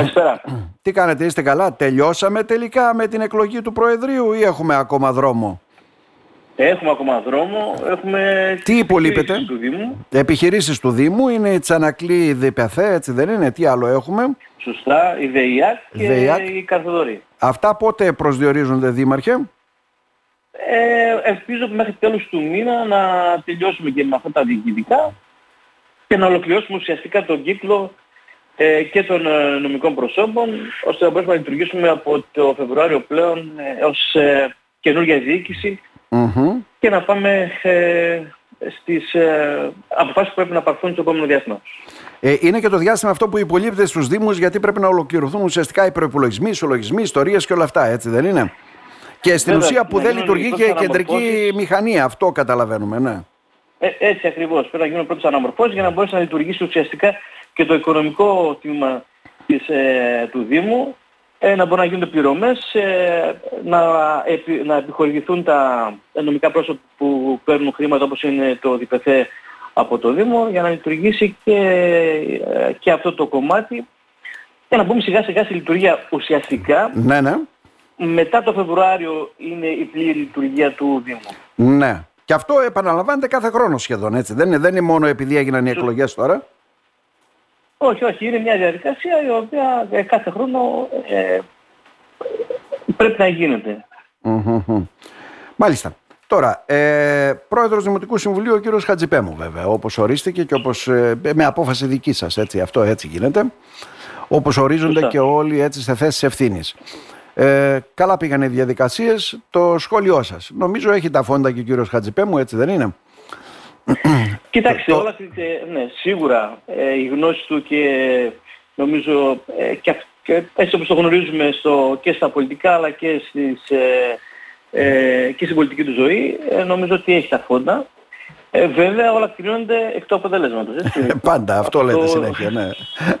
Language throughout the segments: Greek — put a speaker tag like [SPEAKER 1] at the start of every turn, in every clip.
[SPEAKER 1] Καλησπέρα.
[SPEAKER 2] Τι κάνετε, είστε καλά; Τελειώσαμε τελικά με την εκλογή του Προεδρείου ή έχουμε ακόμα δρόμο;
[SPEAKER 1] Έχουμε ακόμα δρόμο. Έχουμε
[SPEAKER 2] Τι υπολείπεται;
[SPEAKER 1] επιχειρήσεις του Δήμου.
[SPEAKER 2] Επιχειρήσεις του Δήμου είναι η Τσανακλή, η ΔΠΘ, έτσι δεν είναι; Τι άλλο έχουμε;
[SPEAKER 1] Σωστά. Η ΔΕΙΑΚ και
[SPEAKER 2] ΔΕΙΑΚ.
[SPEAKER 1] η Καρθοδορή.
[SPEAKER 2] Αυτά πότε προσδιορίζονται δήμαρχε;
[SPEAKER 1] Ε, ελπίζω μέχρι τέλος του μήνα να τελειώσουμε και με αυτά τα διοικητικά και να ολοκληρώσουμε ουσιαστικά τον κύκλο ε, και των ε, νομικών προσώπων ώστε να μπορέσουμε να λειτουργήσουμε από το Φεβρουάριο πλέον ε, ως ε, καινούργια διοίκηση
[SPEAKER 2] Μμμ.
[SPEAKER 1] και να πάμε ε, στις ε, αποφάσεις που πρέπει να πάρθουν στο επόμενο διάστημα.
[SPEAKER 2] Ε, είναι και το διάστημα αυτό που υπολείπεται στους Δήμους γιατί πρέπει να ολοκληρωθούν ουσιαστικά οι προπολογισμοί, οι ισολογισμοί, ιστορίες και όλα αυτά, έτσι δεν είναι; Και στην
[SPEAKER 1] Βέβαια,
[SPEAKER 2] ουσία που
[SPEAKER 1] να
[SPEAKER 2] δεν
[SPEAKER 1] γίνουν
[SPEAKER 2] λειτουργεί
[SPEAKER 1] οι
[SPEAKER 2] και η
[SPEAKER 1] πρώτες
[SPEAKER 2] κεντρική
[SPEAKER 1] αναμορφώσεις.
[SPEAKER 2] μηχανή, αυτό καταλαβαίνουμε, ναι.
[SPEAKER 1] Ε, έτσι ακριβώς. Πρέπει να γίνουν πρώτες αναμορφώσεις για να μπορέσει να λειτουργήσει ουσιαστικά και το οικονομικό τμήμα της, ε, του Δήμου, ε, να μπορούν να γίνονται πληρωμές, ε, να, επι, να επιχορηγηθούν τα νομικά πρόσωπα που παίρνουν χρήματα όπως είναι το ΔΠΘ από το Δήμο για να λειτουργήσει και, ε, και αυτό το κομμάτι και να μπούμε σιγά σιγά στη λειτουργία ουσιαστικά.
[SPEAKER 2] Ναι, ναι.
[SPEAKER 1] Μετά το Φεβρουάριο είναι η πλήρη λειτουργία του Δήμου.
[SPEAKER 2] Ναι. Και αυτό επαναλαμβάνεται κάθε χρόνο σχεδόν, έτσι. Δεν είναι, δεν είναι μόνο επειδή έγιναν οι εκλογές τώρα.
[SPEAKER 1] Όχι, όχι, είναι μια διαδικασία η οποία ε, κάθε χρόνο ε, πρέπει να γίνεται.
[SPEAKER 2] Μμμ. Μάλιστα. Τώρα, ε, πρόεδρος Δημοτικού Συμβουλίου ο κύριος Χατζηπέμου βέβαια, όπως ορίστηκε και όπως, ε, με απόφαση δική σας, έτσι, αυτό έτσι γίνεται, όπως ορίζονται
[SPEAKER 1] Σωστά.
[SPEAKER 2] και όλοι έτσι σε θέσεις ευθύνης. Ε, καλά πήγαν οι διαδικασίες, το σχόλιο σας. Νομίζω έχει τα φόντα και ο κύριος Χατζηπέμου, έτσι δεν είναι;
[SPEAKER 1] Κοιτάξτε,
[SPEAKER 2] Το-
[SPEAKER 1] όλα αυτή, ε, ναι, σίγουρα ε, η γνώση του και νομίζω ε, και, αυ- και έτσι όπως το γνωρίζουμε στο, και στα πολιτικά αλλά και, στις, ε, ε, και στην πολιτική του ζωή, ε, νομίζω ότι έχει τα φόντα. Ε, βέβαια όλα κρίνονται εκ του αποτελέσματος. Έτσι.
[SPEAKER 2] Πάντα, αυτό λέτε συνέχεια, ναι.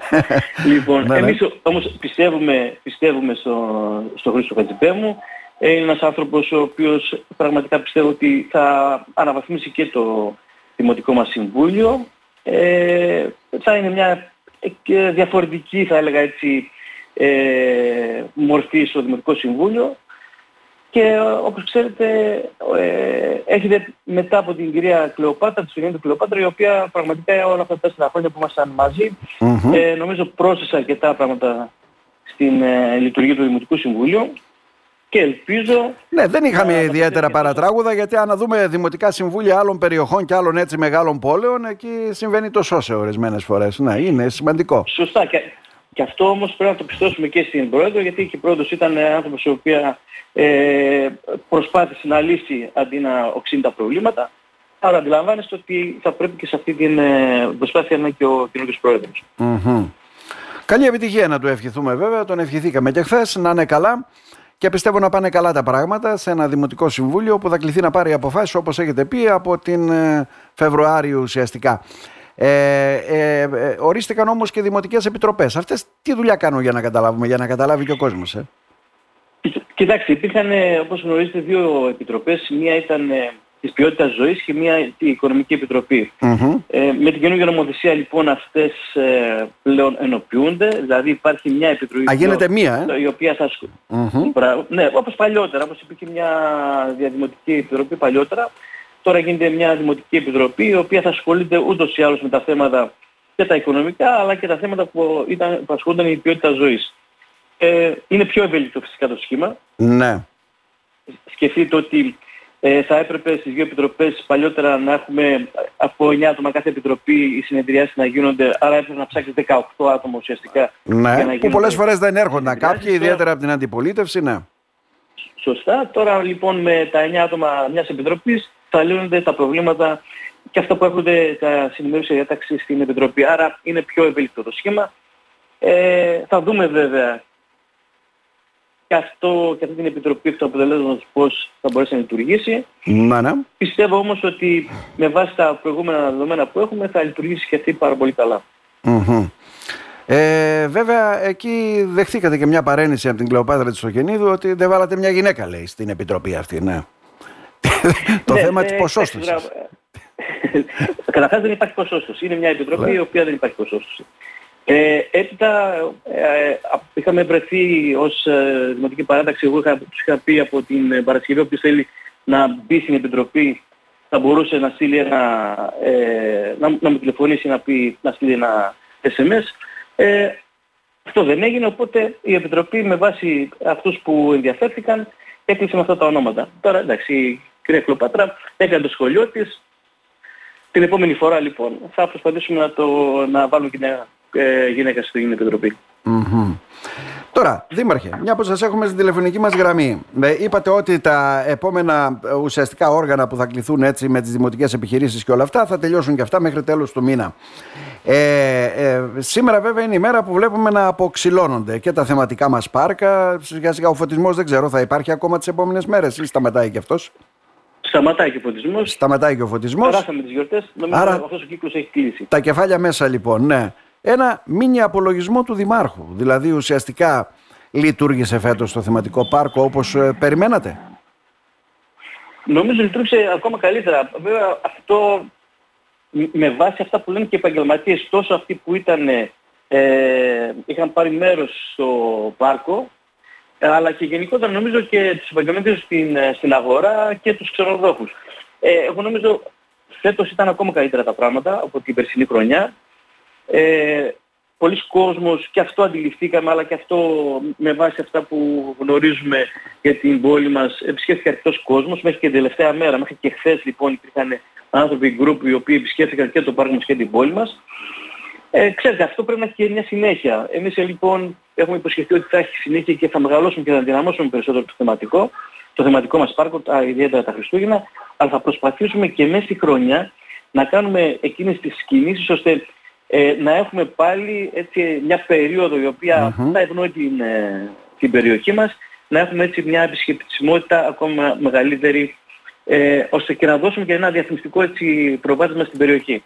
[SPEAKER 1] Λοιπόν,
[SPEAKER 2] Ναι, ναι.
[SPEAKER 1] εμείς ο- όμως πιστεύουμε, πιστεύουμε στο, στο Χρήστο Χατζηπέμου. Ε, Είναι ένας άνθρωπος ο οποίος πραγματικά πιστεύω ότι θα αναβαθμίσει και το Δημοτικό μας Συμβούλιο. Ε, θα είναι μια ε, και διαφορετική, θα έλεγα έτσι, ε, μορφή στο Δημοτικό Συμβούλιο. Και ε, όπως ξέρετε ε, έχετε μετά από την κυρία Κλεοπάτρα, τη συγγενή του Κλεοπάτρα, η οποία πραγματικά όλα αυτά τα τέσσερα χρόνια που ήμασταν μαζί,
[SPEAKER 2] Μμμ.
[SPEAKER 1] ε, νομίζω πρόσθεσε αρκετά πράγματα στην ε, λειτουργία του Δημοτικού Συμβουλίου και ελπίζω...
[SPEAKER 2] Ναι, δεν είχαμε
[SPEAKER 1] να
[SPEAKER 2] ιδιαίτερα
[SPEAKER 1] καταφέρει
[SPEAKER 2] παρατράγουδα γιατί αν δούμε δημοτικά συμβούλια άλλων περιοχών και άλλων έτσι μεγάλων πόλεων, εκεί συμβαίνει το σώσε ορισμένες φορές. Ναι, είναι σημαντικό.
[SPEAKER 1] Σωστά. Και, και αυτό όμως πρέπει να το πιστώσουμε και στην Πρόεδρο, γιατί και η Πρόεδρος ήταν ε, άνθρωπος η οποία ε, προσπάθησε να λύσει αντί να οξύνει τα προβλήματα. Άρα αντιλαμβάνεστε ότι θα πρέπει και σε αυτή την ε, προσπάθεια να είναι και ο καινούργιος Πρόεδρος.
[SPEAKER 2] Μμμ. Καλή επιτυχία να του ευχηθούμε βέβαια, τον ευχηθήκαμε και χθες να είναι καλά και πιστεύω να πάνε καλά τα πράγματα σε ένα δημοτικό συμβούλιο που θα κληθεί να πάρει αποφάσεις όπως έχετε πει από την ε, Φεβρουάριο ουσιαστικά. Ε, ε, ε, ορίστηκαν όμως και δημοτικές επιτροπές. Αυτές τι δουλειά κάνουν για να καταλάβουμε, για να καταλάβει και ο κόσμος. Ε;
[SPEAKER 1] Κοιτά- Κοιτάξτε, υπήρχαν ε, όπως γνωρίζετε δύο επιτροπές. Μία ήταν ε, της ποιότητας ζωής και μία η Οικονομική Επιτροπή.
[SPEAKER 2] Μμμ.
[SPEAKER 1] Ε, με την καινούργια νομοθεσία λοιπόν αυτές ε, πλέον ενοποιούνται. Δηλαδή υπάρχει μια επιτροπή
[SPEAKER 2] Α, γίνεται
[SPEAKER 1] πλέον,
[SPEAKER 2] μία, ε;
[SPEAKER 1] η οποία θα ασχολ-
[SPEAKER 2] Μμμ.
[SPEAKER 1] Μπράβο. Ναι, όπως παλιότερα, όπως υπήρχε μια διαδημοτική επιτροπή παλιότερα, τώρα γίνεται μια δημοτική επιτροπή η οποία θα ασχολείται ούτως ή άλλως με τα θέματα και τα οικονομικά αλλά και τα θέματα που, ήταν, που ασχολούνταν η ποιότητα ζωής. Ε, είναι πιο ευέλικτο φυσικά το σχήμα.
[SPEAKER 2] Ναι.
[SPEAKER 1] Σκεφτείτε ότι ε, θα έπρεπε στις δύο επιτροπές παλιότερα να έχουμε από 9 άτομα κάθε επιτροπή οι συνεδριάσεις να γίνονται, άρα έπρεπε να ψάξεις 18 άτομα ουσιαστικά για να
[SPEAKER 2] Ναι, που
[SPEAKER 1] γίνονται
[SPEAKER 2] πολλές φορές δεν έρχονταν
[SPEAKER 1] συνεδριάσεις.
[SPEAKER 2] κάποιοι, ιδιαίτερα από την αντιπολίτευση, ναι.
[SPEAKER 1] Σωστά. Τώρα λοιπόν με τα 9 άτομα μιας επιτροπής θα λύνονται τα προβλήματα και αυτά που έρχονται τα συνημέρωση διάταξη στην επιτροπή. Άρα είναι πιο ευέλικτο το σχήμα. Ε, θα δούμε βέβαια και, αυτό, και αυτή την επιτροπή εκ τους αποτελέσματος πώς θα μπορέσει να λειτουργήσει.
[SPEAKER 2] Ναι, ναι.
[SPEAKER 1] Πιστεύω όμως ότι με βάση τα προηγούμενα δεδομένα που έχουμε θα λειτουργήσει και αυτή πάρα πολύ καλά.
[SPEAKER 2] Μμμ. Ε, βέβαια, εκεί δεχτήκατε και μια παρέννηση από την Κλεοπάτρα της Σοκενίδου ότι δεν βάλατε μια γυναίκα, λέει, στην επιτροπή αυτή, ναι. το
[SPEAKER 1] Ναι,
[SPEAKER 2] θέμα
[SPEAKER 1] ε,
[SPEAKER 2] της
[SPEAKER 1] εντάξει,
[SPEAKER 2] ποσόστοσης.
[SPEAKER 1] τώρα, ε, Καταρχάς δεν υπάρχει ποσόστοση. Είναι μια επιτροπή η οποία δεν υπάρχει ποσόστοση. Ε, έπειτα ε, είχαμε βρεθεί ως ε, Δημοτική Παράταξη, εγώ είχα, τους είχα πει από την Παρασκευή όποιος θέλει να μπει στην Επιτροπή θα μπορούσε να στείλει ένα, ε, να, να μου τηλεφωνήσει να, πει, να στείλει ένα SMS. Ε, αυτό δεν έγινε, οπότε η Επιτροπή με βάση αυτούς που ενδιαφέρθηκαν έκλεισε με αυτά τα ονόματα. Τώρα εντάξει, η κυρία Κλοπάτρα έκανε το σχολείο της. Την επόμενη φορά λοιπόν θα προσπαθήσουμε να, το, να βάλουμε και μια ε, γυναίκα στην Επιτροπή.
[SPEAKER 2] Τώρα, Δήμαρχε, μια που σας έχουμε στην τηλεφωνική μας γραμμή, ε, είπατε ότι τα επόμενα ε, ουσιαστικά όργανα που θα κληθούν έτσι με τις δημοτικές επιχειρήσεις και όλα αυτά θα τελειώσουν και αυτά μέχρι τέλος του μήνα. Ε, ε, σήμερα, βέβαια, είναι η μέρα που βλέπουμε να αποξηλώνονται και τα θεματικά μας πάρκα. Σιγά σιγά ο φωτισμός δεν ξέρω, θα υπάρχει ακόμα τις επόμενες μέρες ή σταματάει και αυτός;
[SPEAKER 1] Σταματάει και ο φωτισμός.
[SPEAKER 2] Σταματάει και ο φωτισμός.
[SPEAKER 1] Περάσαμε τις γιορτές. Νομίζω Άρα... αυτός ο κύκλος έχει κλείσει.
[SPEAKER 2] Τα κεφάλια μέσα λοιπόν, ναι ένα μίνι απολογισμό του Δημάρχου. Δηλαδή ουσιαστικά λειτουργήσε φέτος το θεματικό πάρκο όπως ε, περιμένατε;
[SPEAKER 1] Νομίζω λειτουργήσε ακόμα καλύτερα. Βέβαια αυτό με βάση αυτά που λένε και οι επαγγελματίες, τόσο αυτοί που ήταν, ε, είχαν πάρει μέρος στο πάρκο, αλλά και γενικότερα νομίζω και τους επαγγελματίες στην, ε, στην αγορά και τους ξενοδόχους. Ε, εγώ νομίζω φέτος ήταν ακόμα καλύτερα τα πράγματα από την περσινή χρονιά. Ε, πολλοί κόσμος και αυτό αντιληφθήκαμε αλλά και αυτό με βάση αυτά που γνωρίζουμε για την πόλη μας επισκέφθηκε αρκετός κόσμος μέχρι και την τελευταία μέρα, μέχρι και χθες λοιπόν υπήρχαν άνθρωποι group οι οποίοι επισκέφθηκαν και το πάρκο μας και την πόλη μας. Ε, ξέρετε, αυτό πρέπει να έχει και μια συνέχεια. Εμείς ε, λοιπόν έχουμε υποσχεθεί ότι θα έχει συνέχεια και θα μεγαλώσουμε και θα δυναμώσουμε περισσότερο το θεματικό, το θεματικό μας πάρκο, τα, ιδιαίτερα τα Χριστούγεννα, αλλά θα προσπαθήσουμε και μέσα στη χρονιά να κάνουμε εκείνες τις κινήσεις ώστε ε, να έχουμε πάλι έτσι, μια περίοδο η οποία mm-hmm. θα ευνοεί την, ε, την περιοχή μας, να έχουμε έτσι μια επισκεπτισμότητα ακόμα μεγαλύτερη, ε, ώστε και να δώσουμε και ένα διαφημιστικό έτσι, προβάδισμα στην περιοχή.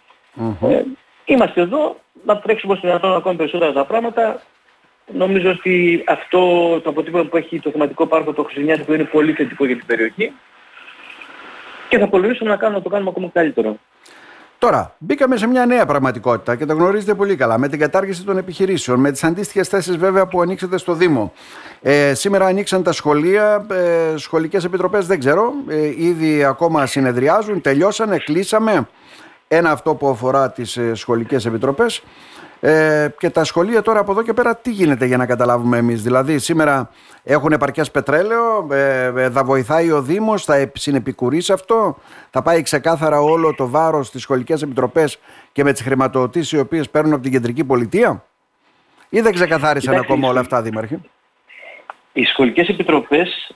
[SPEAKER 1] Ε, είμαστε εδώ, να τρέξουμε όσο δυνατόν ακόμα περισσότερα τα πράγματα. Νομίζω ότι αυτό το αποτύπωμα που έχει το θεματικό πάρκο το Χριστουγεννιάτικο είναι πολύ θετικό για την περιοχή και θα πολεμήσουμε να, κάνουμε, να το κάνουμε ακόμα καλύτερο.
[SPEAKER 2] Τώρα, μπήκαμε σε μια νέα πραγματικότητα και το γνωρίζετε πολύ καλά με την κατάργηση των επιχειρήσεων, με τις αντίστοιχες θέσεις βέβαια που ανοίξατε στο Δήμο. Ε, σήμερα ανοίξαν τα σχολεία, ε, σχολικές επιτροπές δεν ξέρω, ε, ήδη ακόμα συνεδριάζουν, τελειώσανε, κλείσαμε. Ένα αυτό που αφορά τις ε, σχολικές επιτροπές. Ε, και τα σχολεία τώρα από εδώ και πέρα τι γίνεται για να καταλάβουμε εμείς; Δηλαδή σήμερα έχουν επαρκές πετρέλαιο, ε, ε, θα βοηθάει ο Δήμος, θα συνεπικουρήσει αυτό, θα πάει ξεκάθαρα όλο το βάρος στις σχολικές επιτροπές και με τις χρηματοδοτήσεις οι οποίες παίρνουν από την κεντρική πολιτεία; Ή δεν ξεκαθάρισαν ακόμα όλα αυτά δήμαρχοι.
[SPEAKER 1] Οι σχολικές επιτροπές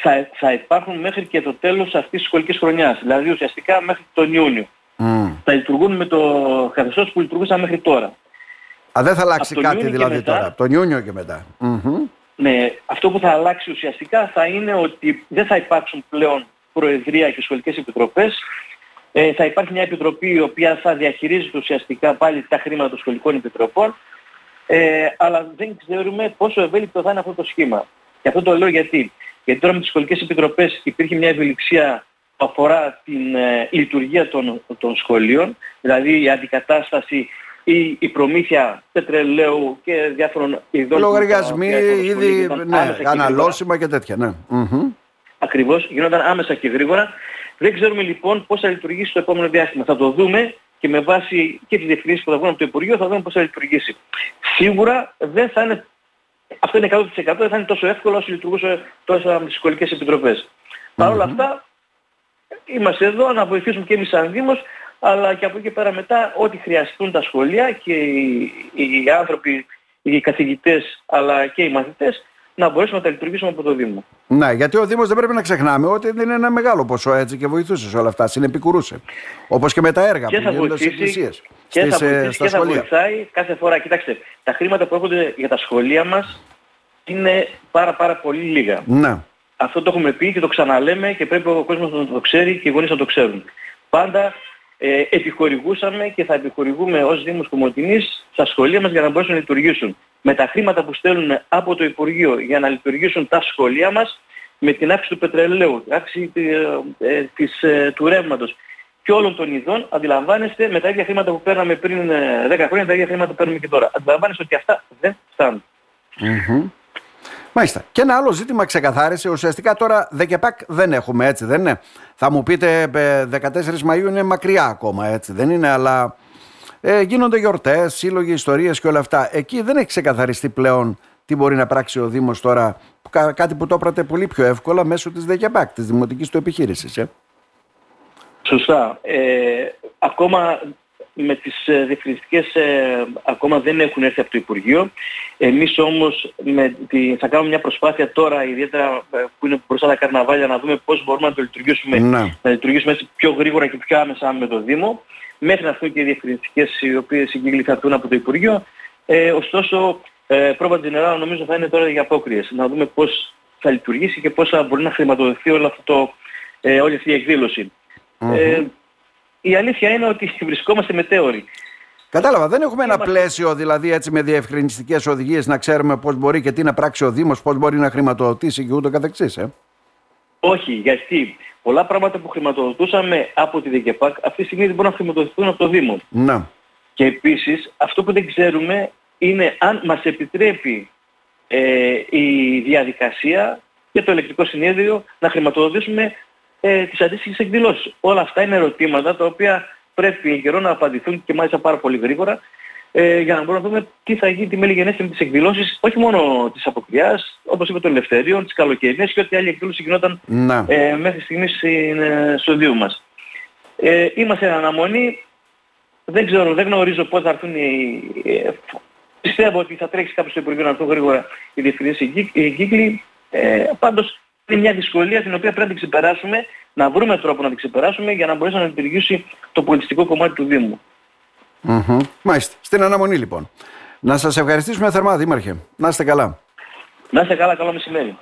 [SPEAKER 1] θα, θα υπάρχουν μέχρι και το τέλος αυτής της σχολικής χρονιάς, δηλαδή ουσιαστικά μέχρι τον Ιούνιο. Mm. Θα λειτουργούν με το καθεστώς που λειτουργούσαν μέχρι τώρα.
[SPEAKER 2] Α, δεν θα αλλάξει κάτι δηλαδή μετά, τώρα, από τον Ιούνιο και μετά.
[SPEAKER 1] Ναι, αυτό που θα αλλάξει ουσιαστικά θα είναι ότι δεν θα υπάρξουν πλέον προεδρία και σχολικές επιτροπές. Ε, θα υπάρχει μια επιτροπή η οποία θα διαχειρίζεται ουσιαστικά πάλι τα χρήματα των σχολικών επιτροπών. Ε, αλλά δεν ξέρουμε πόσο ευέλικτο θα είναι αυτό το σχήμα. Και αυτό το λέω γιατί. Γιατί τώρα με τις σχολικές επιτροπές υπήρχε μια ευελιξία που αφορά την ε, λειτουργία των, των σχολείων, δηλαδή η αντικατάσταση η, η προμήθεια πετρελαίου και διάφορων ειδών.
[SPEAKER 2] Λογαριασμοί, ήδη ναι, αναλώσιμα και τέτοια. Ναι. Mm-hmm.
[SPEAKER 1] Ακριβώς, γίνονταν άμεσα και γρήγορα. Δεν ξέρουμε λοιπόν πώς θα λειτουργήσει το επόμενο διάστημα. Θα το δούμε και με βάση και τις διευθυνήσεις που θα βγουν από το Υπουργείο θα δούμε πώς θα λειτουργήσει. Σίγουρα δεν θα είναι, αυτό είναι 100% δεν θα είναι τόσο εύκολο όσο λειτουργούσε τόσο με τις σχολικές επιτροπές. Mm-hmm. Παρ' όλα αυτά είμαστε εδώ να βοηθήσουμε και εμείς σαν Δήμος αλλά και από εκεί πέρα μετά ό,τι χρειαστούν τα σχολεία και οι, οι άνθρωποι, οι καθηγητές αλλά και οι μαθητές να μπορέσουμε να τα λειτουργήσουμε από το Δήμο.
[SPEAKER 2] Ναι, γιατί ο Δήμος δεν πρέπει να ξεχνάμε ότι δεν είναι ένα μεγάλο ποσό έτσι και βοηθούσε σε όλα αυτά, συνεπικουρούσε. Όπως και με τα έργα
[SPEAKER 1] και
[SPEAKER 2] που γίνονται στις
[SPEAKER 1] εκκλησίες, και στις, θα ε, βοηθήσει, και θα βοηθάει κάθε φορά. Κοιτάξτε, τα χρήματα που έρχονται για τα σχολεία μας είναι πάρα πάρα πολύ λίγα.
[SPEAKER 2] Ναι.
[SPEAKER 1] Αυτό το έχουμε πει και το ξαναλέμε και πρέπει ο κόσμος να το ξέρει και οι γονείς να το ξέρουν. Πάντα ε, επιχορηγούσαμε και θα επιχορηγούμε ως Δήμος Κομωτινής στα σχολεία μας για να μπορέσουν να λειτουργήσουν. Με τα χρήματα που στέλνουν από το Υπουργείο για να λειτουργήσουν τα σχολεία μας, με την αύξηση του πετρελαίου, αύξηση ε, ε, της, ε, του ρεύματος και όλων των ειδών, αντιλαμβάνεστε με τα ίδια χρήματα που παίρναμε πριν 10 ε, χρόνια, τα ίδια χρήματα που παίρνουμε και τώρα. Αντιλαμβάνεστε ότι αυτά δεν φτάνουν.
[SPEAKER 2] Mm-hmm. Μάλιστα. Και ένα άλλο ζήτημα ξεκαθάρισε. Ουσιαστικά τώρα ΔΕΚΕΠΑΚ δεν έχουμε, έτσι δεν είναι. Θα μου πείτε 14 ε, Μαΐου είναι μακριά ακόμα, έτσι δεν είναι, αλλά ε, γίνονται γιορτές, σύλλογοι, ιστορίες και όλα αυτά. Εκεί δεν έχει ξεκαθαριστεί πλέον τι μπορεί να πράξει ο Δήμος τώρα, κάτι που το έπρατε πολύ πιο εύκολα μέσω της ΔΕΚΕΠΑΚ, της Δημοτικής του Επιχείρησης. Ε.
[SPEAKER 1] Σωστά. Ε, ακόμα με τις ε, διευκρινιστικές ε, ακόμα δεν έχουν έρθει από το Υπουργείο. Εμείς όμως με τη, θα κάνουμε μια προσπάθεια τώρα, ιδιαίτερα ε, που είναι μπροστά τα καρναβάλια, να δούμε πώς μπορούμε να το λειτουργήσουμε,
[SPEAKER 2] ναι.
[SPEAKER 1] να λειτουργήσουμε πιο γρήγορα και πιο άμεσα με το Δήμο. Μέχρι να έρθουν και οι διευκρινιστικές οι οποίες συγκύλοι από το Υπουργείο. Ε, ωστόσο, ε, πρόβα General νομίζω θα είναι τώρα για απόκριες. Να δούμε πώς θα λειτουργήσει και πώς θα μπορεί να χρηματοδοτηθεί όλο αυτό, ε, όλη αυτή η εκδήλωση. Ε, η αλήθεια είναι ότι βρισκόμαστε μετέωροι.
[SPEAKER 2] Κατάλαβα, δεν έχουμε ένα πλαίσιο δηλαδή έτσι με διευκρινιστικές οδηγίες να ξέρουμε πώς μπορεί και τι να πράξει ο Δήμος, πώς μπορεί να χρηματοδοτήσει και ούτω καθεξής, ε;
[SPEAKER 1] Όχι, γιατί πολλά πράγματα που χρηματοδοτούσαμε από τη ΔΕΚΕΠΑΚ αυτή τη στιγμή δεν μπορούν να χρηματοδοτηθούν από το Δήμο.
[SPEAKER 2] Να.
[SPEAKER 1] Και επίσης αυτό που δεν ξέρουμε είναι αν μας επιτρέπει ε, η διαδικασία και το ηλεκτρικό συνέδριο να χρηματοδοτήσουμε ε, τις αντίστοιχες εκδηλώσεις. Όλα αυτά είναι ερωτήματα τα οποία πρέπει εν καιρό να απαντηθούν και μάλιστα πάρα πολύ γρήγορα ε, για να μπορούμε να δούμε τι θα γίνει, τι μέλη με τις εκδηλώσεις, όχι μόνο της Αποκριάς, όπως είπε των Ελευθερίων, της Καλοκαιρινής και ό,τι άλλη εκδήλωση γινόταν ε, μέχρι στιγμής ε, στο δύο μας. Ε, είμαστε εν αναμονή, δεν ξέρω, δεν γνωρίζω πώς θα έρθουν οι... Ε, πιστεύω ότι θα τρέξει κάποιος στο Υπουργείο να έρθουν γρήγορα οι διευθυνήσεις οι κύκλοι. Ε, πάντως είναι μια δυσκολία την οποία πρέπει να την ξεπεράσουμε, να βρούμε τρόπο να την ξεπεράσουμε για να μπορέσει να λειτουργήσει το πολιτιστικό κομμάτι του Δήμου.
[SPEAKER 2] Mm-hmm. Μάλιστα. Στην αναμονή λοιπόν. Να σας ευχαριστήσουμε θερμά Δήμαρχε. Να είστε καλά.
[SPEAKER 1] Να είστε καλά, καλό μεσημέρι.